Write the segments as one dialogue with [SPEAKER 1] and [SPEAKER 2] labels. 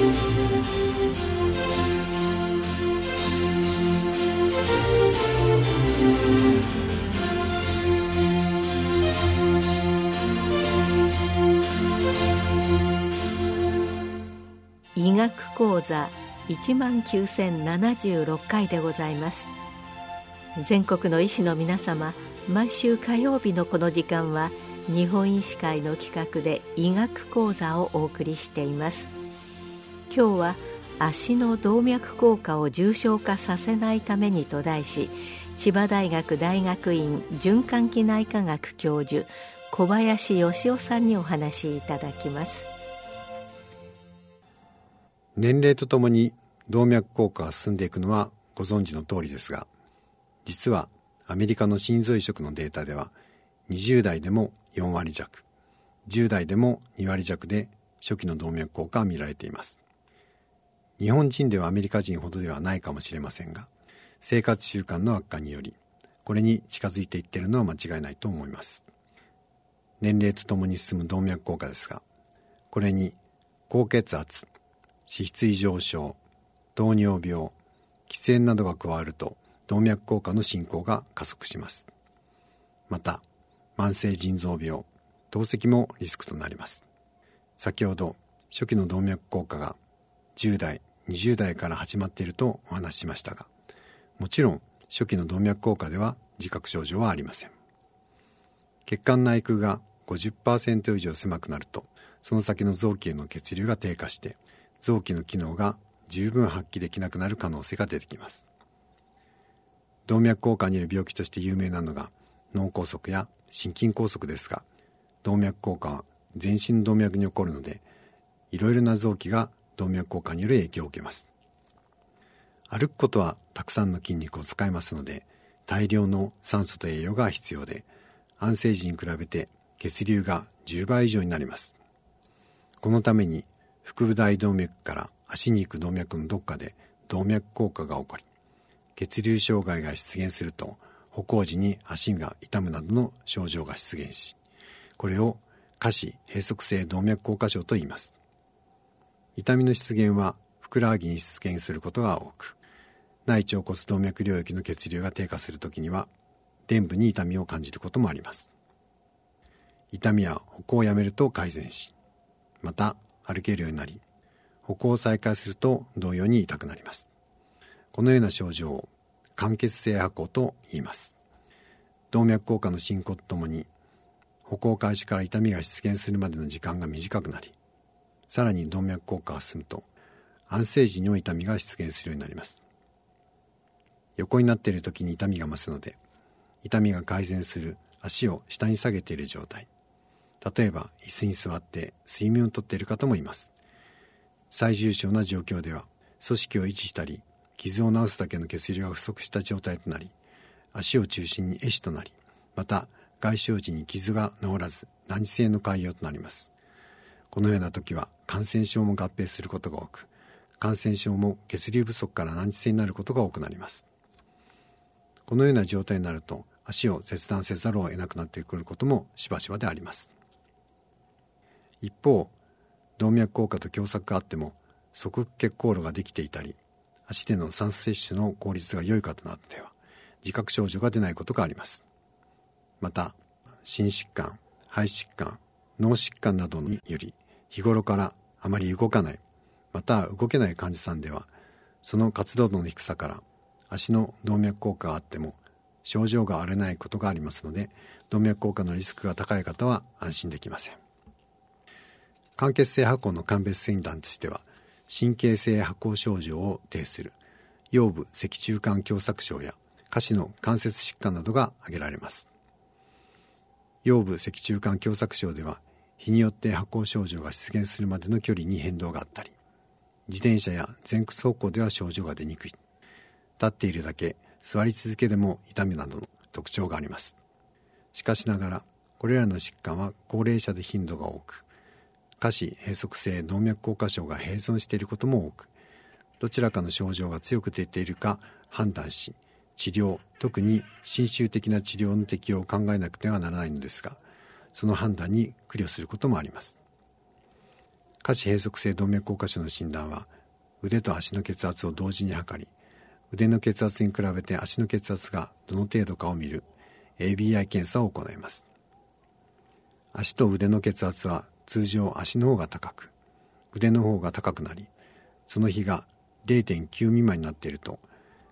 [SPEAKER 1] 医学講座1万9076回でございます。全国の医師の皆様毎週火曜日のこの時間は日本医師会の企画で医学講座をお送りしています。今日は足の動脈硬化を重症化させないためにと題し千葉大学大学院循環器内科学教授小林義雄さんにお話しいただきます。
[SPEAKER 2] 年齢とともに動脈硬化が進んでいくのはご存知の通りですが実はアメリカの心臓移植のデータでは20代でも4割弱10代でも2割弱で初期の動脈硬化は見られています。日本人ではアメリカ人ほどではないかもしれませんが生活習慣の悪化によりこれに近づいていってるのは間違いないと思います。年齢とともに進む動脈硬化ですがこれに高血圧脂質異常症糖尿病喫煙などが加わると動脈硬化の進行が加速します。また慢性腎臓病透析もリスクとなります。先ほど初期の動脈硬化が10代20代から始まっているとお話ししましたがもちろん初期の動脈硬化では自覚症状はありません。血管内空が50%以上狭くなるとその先の臓器への血流が低下して臓器の機能が十分発揮できなくなる可能性が出てきます。動脈硬化による病気として有名なのが脳梗塞や心筋梗塞ですが動脈硬化は全身の動脈に起こるのでいろいろな臓器が動脈硬化による影響を受けます。歩くことはたくさんの筋肉を使いますので大量の酸素と栄養が必要で安静時に比べて血流が10倍以上になります。このために腹部大動脈から足に行く動脈のどっかで動脈硬化が起こり血流障害が出現すると歩行時に足が痛むなどの症状が出現しこれを下肢閉塞性動脈硬化症と言います。痛みの出現はふくらはぎに出現することが多く内腸骨動脈領域の血流が低下するときには臀部に痛みを感じることもあります。痛みは歩行をやめると改善しまた歩けるようになり歩行を再開すると同様に痛くなります。このような症状を間欠性破行と言います。動脈硬化の進行とともに歩行開始から痛みが出現するまでの時間が短くなりさらに動脈硬化が進むと安静時に痛みが出現するようになります。横になっている時に痛みが増すので痛みが改善する足を下に下げている状態。例えば椅子に座って睡眠をとっている方もいます。最重症な状況では組織を維持したり傷を治すだけの血流が不足した状態となり足を中心に壊死となりまた外傷時に傷が治らず難治性の潰瘍となります。このような時は感染症も合併することが多く感染症も血流不足から難治性になることが多くなります。このような状態になると足を切断せざるを得なくなってくることもしばしばであります。一方動脈硬化と狭窄があっても側血行路ができていたり足での酸素摂取の効率が良い方などでは自覚症状が出ないことがあります。また心疾患肺疾患脳疾患などにより日頃からあまり動かないまた動けない患者さんではその活動度の低さから足の動脈硬化があっても症状が荒れないことがありますので動脈硬化のリスクが高い方は安心できません間欠性破行の鑑別診断としては神経性破行症状を呈する腰部脊柱管狭窄症や下肢の関節疾患などが挙げられます。腰部脊柱管狭窄症では日によって破行症状が出現するまでの距離に変動があったり自転車や前屈走行では症状が出にくい。立っているだけ座り続けでも痛みなどの特徴があります。しかしながらこれらの疾患は高齢者で頻度が多く下肢閉塞性動脈硬化症が併存していることも多くどちらかの症状が強く出ているか判断し治療特に侵襲的な治療の適用を考えなくてはならないのですがその判断に苦慮することもあります。下肢閉塞性動脈硬化症の診断は腕と足の血圧を同時に測り腕の血圧に比べて足の血圧がどの程度かを見る ABI 検査を行います。足と腕の血圧は通常足の方が高く腕の方が高くなりその比が0.9未満になっていると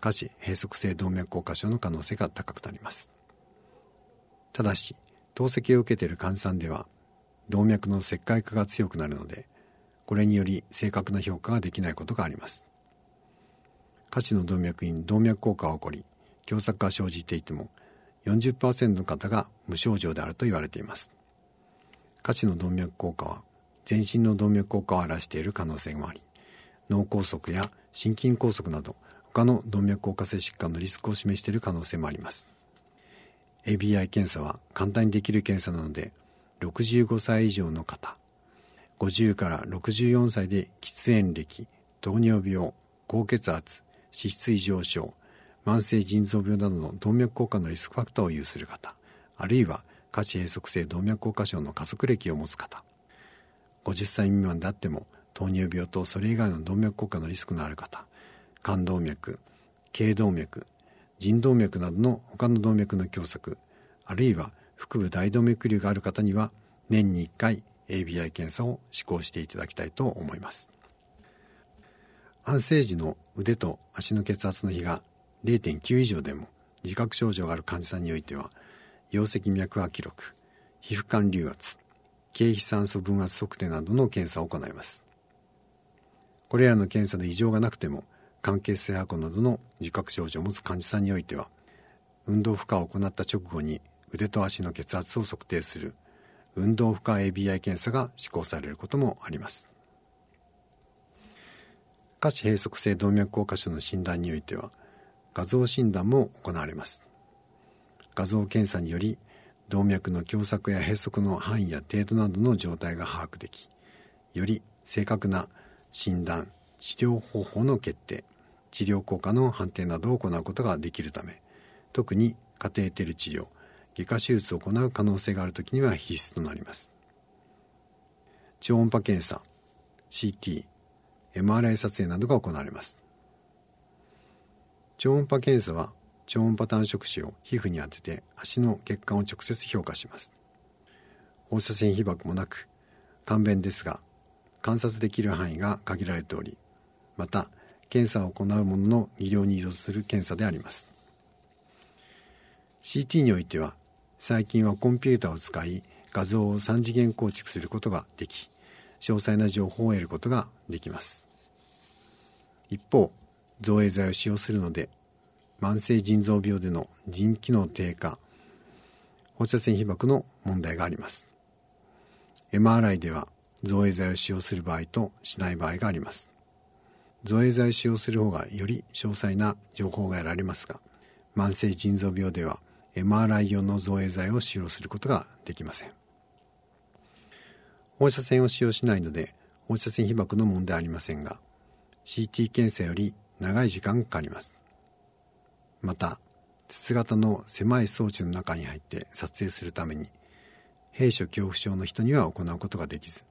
[SPEAKER 2] 下肢閉塞性動脈硬化症の可能性が高くなります。ただし透析を受けている患者さんでは動脈の石灰化が強くなるのでこれにより正確な評価ができないことがあります。下肢の動脈に動脈硬化が起こり狭窄が生じていても40%の方が無症状であると言われています。下肢の動脈硬化は全身の動脈硬化を表している可能性もあり脳梗塞や心筋梗塞など他の動脈硬化性疾患のリスクを示している可能性もあります。ABI 検査は簡単にできる検査なので65歳以上の方50から64歳で喫煙歴糖尿病高血圧脂質異常症慢性腎臓病などの動脈硬化のリスクファクターを有する方あるいは下肢閉塞性動脈硬化症の家族歴を持つ方。50歳未満であっても糖尿病とそれ以外の動脈硬化のリスクのある方冠動脈頸動脈腎動脈などの他の動脈の狭窄あるいは腹部大動脈瘤がある方には年に1回 ABI 検査を施行していただきたいと思います。安静時の腕と足の血圧の比が0.9以上でも自覚症状がある患者さんにおいては溶石脈波記録皮膚管流圧経皮酸素分圧測定などの検査を行います。これらの検査で異常がなくても関係性箱などの自覚症状を持つ患者さんにおいては運動負荷を行った直後に腕と足の血圧を測定する運動負荷 ABI 検査が施行されることもあります。下肢閉塞性動脈硬化症の診断においては画像診断も行われます。画像検査により動脈の狭窄や閉塞の範囲や程度などの状態が把握できより正確な診断治療方法の決定治療効果の判定などを行うことができるため特にカテーテル治療外科手術を行う可能性があるときには必須となります。超音波検査 CT MRI 撮影などが行われます。超音波検査は超音波単色紙を皮膚に当てて足の血管を直接評価します。放射線被曝もなく簡便ですが観察できる範囲が限られておりまた検査を行うものの医療に移動する検査であります。CT においては最近はコンピューターを使い画像を3次元構築することができ詳細な情報を得ることができます。一方造影剤を使用するので慢性腎臓病での腎機能低下放射線被曝の問題があります。MRI では造影剤を使用する場合としない場合があります。造影剤使用する方がより詳細な情報が得られますが慢性腎臓病では MRI 用の造影剤を使用することができません。放射線を使用しないので放射線被曝の問題ありませんが CT 検査より長い時間かかります。また筒型の狭い装置の中に入って撮影するために閉所恐怖症の人には行うことができず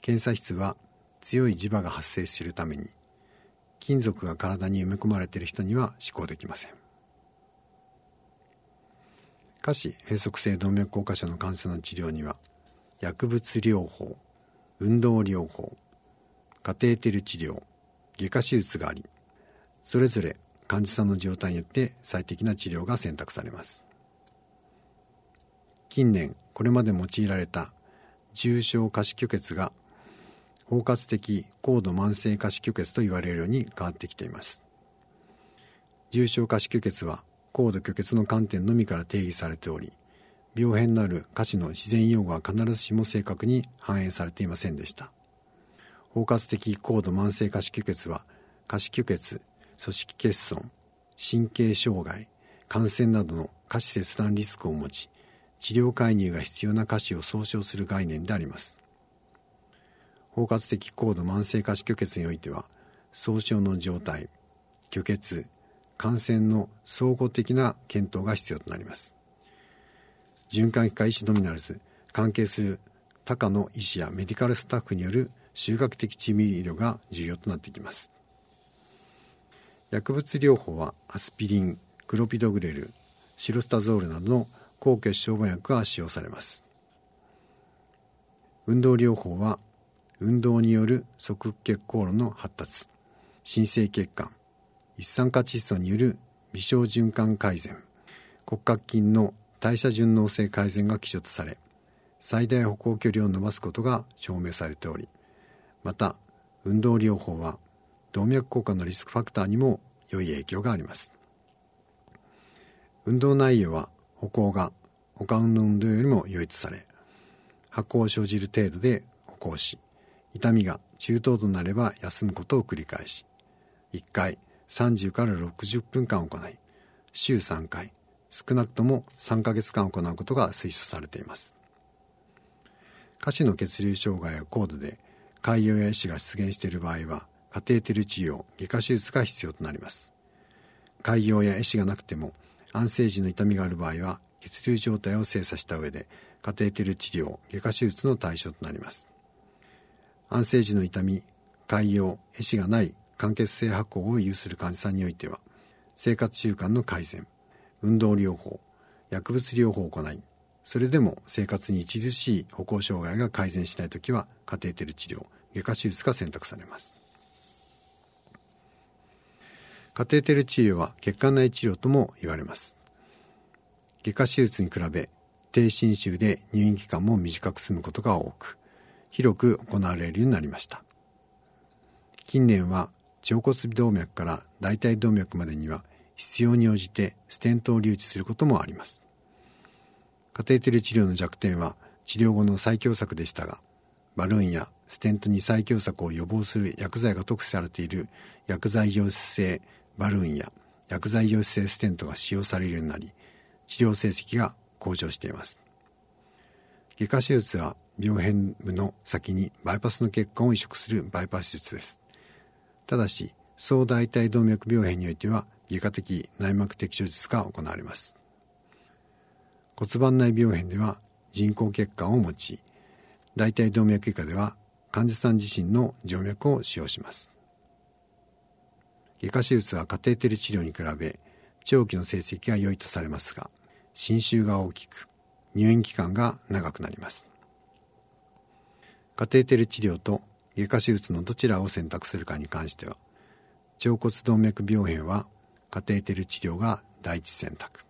[SPEAKER 2] 検査室は強い磁場が発生するために金属が体に埋め込まれている人には施行できません。下肢閉塞性動脈硬化症の感染の治療には薬物療法運動療法カテーテル治療外科手術がありそれぞれ患者さんの状態によって最適な治療が選択されます。近年これまで用いられた重症下肢虚血が包括的高度慢性下肢虚血と言われるように変わってきています。重症下肢虚血は高度虚血の観点のみから定義されており病変のある下肢の自然用語は必ずしも正確に反映されていませんでした。包括的高度慢性下肢虚血は下肢虚血組織欠損神経障害感染などの下肢切断リスクを持ち治療介入が必要な下肢を総称する概念であります。包括的高度慢性下肢虚血においては総称の状態虚血感染の総合的な検討が必要となります。循環器科医師のみならず関係する他科の医師やメディカルスタッフによる修学的治療医療が重要となってきます。薬物療法はアスピリンクロピドグレルシロスタゾールなどの抗血小板薬が使用されます。運動療法は運動による側血行路の発達新生血管一酸化窒素による微小循環改善骨格筋の代謝順応性改善が基準とされ最大歩行距離を伸ばすことが証明されておりまた運動療法は動脈硬化のリスクファクターにも良い影響があります。運動内容は歩行が他の運動よりも良いとされ発行を生じる程度で歩行し痛みが中等となれば休むことを繰り返し1回30から60分間行い週3回少なくとも3ヶ月間行うことが推奨されています。下肢の血流障害や高度で潰瘍や壊死が出現している場合はカテーテル治療外科手術が必要となります。潰瘍や壊死がなくても安静時の痛みがある場合は血流状態を精査した上でカテーテル治療外科手術の対象となります。安静時の痛み潰瘍壊死がない間欠性発酵を有する患者さんにおいては生活習慣の改善運動療法薬物療法を行いそれでも生活に著しい歩行障害が改善しないときはカテーテル治療外科手術が選択されます。カテーテル治療は血管内治療とも言われます。外科手術に比べ低侵襲で入院期間も短く済むことが多く広く行われるようになりました。近年は腸骨動脈から大腿動脈までには必要に応じてステントを留置することもあります。カテーテル治療の弱点は治療後の再狭窄でしたがバルーンやステントに再狭窄を予防する薬剤が特使されている薬剤溶出性バルーンや薬剤溶出性ステントが使用されるようになり治療成績が向上しています。外科手術は病変部の先にバイパスの血管を移植するバイパス手術です。ただし総大腿動脈病変においては外科的内膜的手術が行われます。骨盤内病変では人工血管を用い大腿動脈以下では患者さん自身の静脈を使用します。外科手術はカテーテル治療に比べ長期の成績が良いとされますが侵襲が大きく入院期間が長くなります。カテーテル治療と外科手術のどちらを選択するかに関しては腸骨動脈病変はカテーテル治療が第一選択。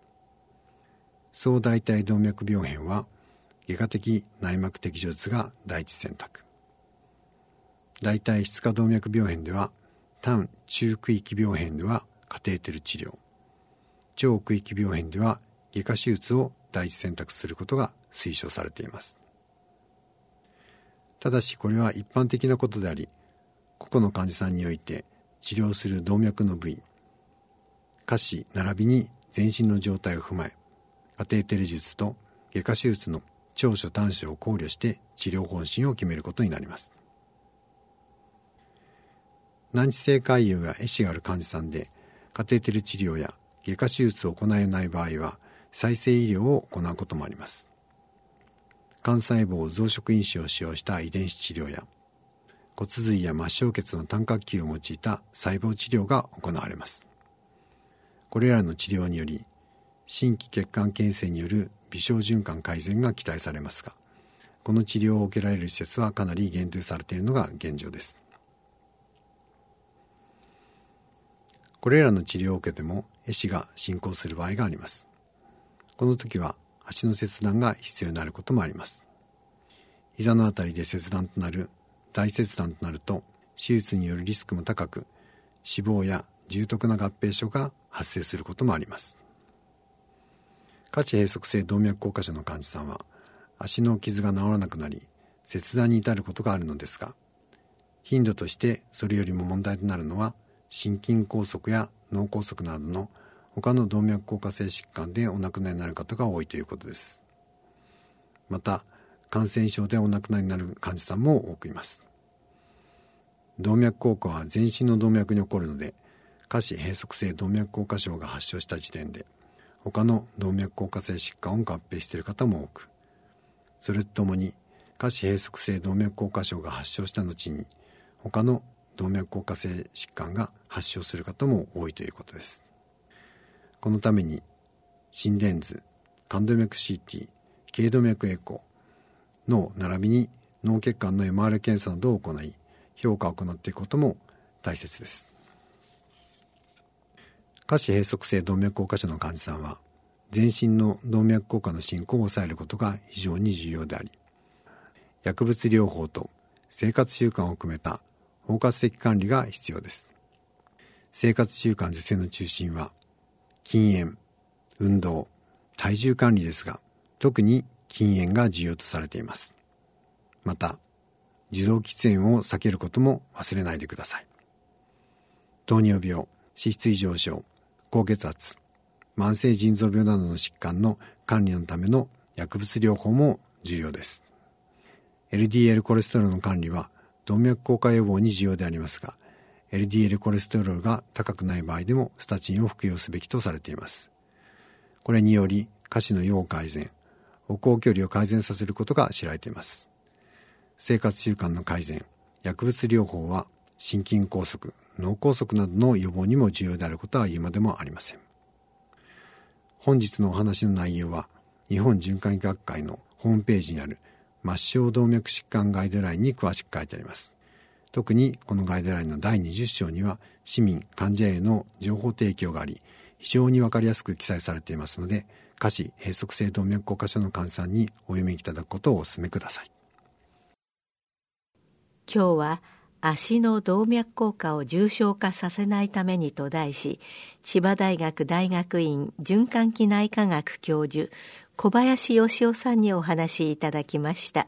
[SPEAKER 2] 総大腿動脈病変は外科的内膜的手術が第一選択。大腿質化動脈病変では単中区域病変ではカテーテル治療。超区域病変では外科手術を第一選択することが推奨されています。ただしこれは一般的なことであり個々の患者さんにおいて治療する動脈の部位下肢並びに全身の状態を踏まえカテーテル術と外科手術の長所短所を考慮して治療方針を決めることになります。難治性潰瘍や壊死がある患者さんでカテーテル治療や外科手術を行えない場合は再生医療を行うこともあります。幹細胞増殖因子を使用した遺伝子治療や骨髄や末梢血の単核球を用いた細胞治療が行われます。これらの治療により新規血管形成による微小循環改善が期待されますがこの治療を受けられる施設はかなり限定されているのが現状です。これらの治療を受けても壊死が進行する場合があります。この時は足の切断が必要になることもあります。膝のあたりで切断となる大切断となると手術によるリスクも高く死亡や重篤な合併症が発生することもあります。下肢閉塞性動脈硬化症の患者さんは足の傷が治らなくなり切断に至ることがあるのですが頻度としてそれよりも問題となるのは心筋梗塞や脳梗塞などの他の動脈硬化性疾患でお亡くなりになる方が多いということです。また感染症でお亡くなりになる患者さんも多くいます。動脈硬化は全身の動脈に起こるので下肢閉塞性動脈硬化症が発症した時点で他の動脈硬化性疾患を合併している方も多く。それとともに下肢閉塞性動脈硬化症が発症した後に他の動脈硬化性疾患が発症する方も多いということです。このために心電図冠動脈 CT 頸動脈エコーの並びに脳血管の MR 検査などを行い評価を行っていくことも大切です。下肢閉塞性動脈硬化症の患者さんは全身の動脈硬化の進行を抑えることが非常に重要であり薬物療法と生活習慣を含めた包括的管理が必要です。生活習慣是正の中心は禁煙運動体重管理ですが特に禁煙が重要とされています。また受動喫煙を避けることも忘れないでください。糖尿病脂質異常症高血圧慢性腎臓病などの疾患の管理のための薬物療法も重要です。LDL コレステロールの管理は動脈硬化予防に重要でありますが LDL コレステロールが高くない場合でもスタチンを服用すべきとされています。これにより下肢の要改善歩行距離を改善させることが知られています。生活習慣の改善薬物療法は心筋梗塞脳梗塞などの予防にも重要であることは言うまでもありません。本日のお話の内容は日本循環医学会のホームページにある末梢動脈疾患ガイドラインに詳しく書いてあります。特にこのガイドラインの第20章には市民患者への情報提供があり非常に分かりやすく記載されていますので下肢閉塞性動脈硬化症の患者さんにお読みいただくことをお勧めください
[SPEAKER 1] 今日は足の動脈硬化を重症化させないためにと題し千葉大学大学院循環器内科学教授小林義雄さんにお話しいただきました。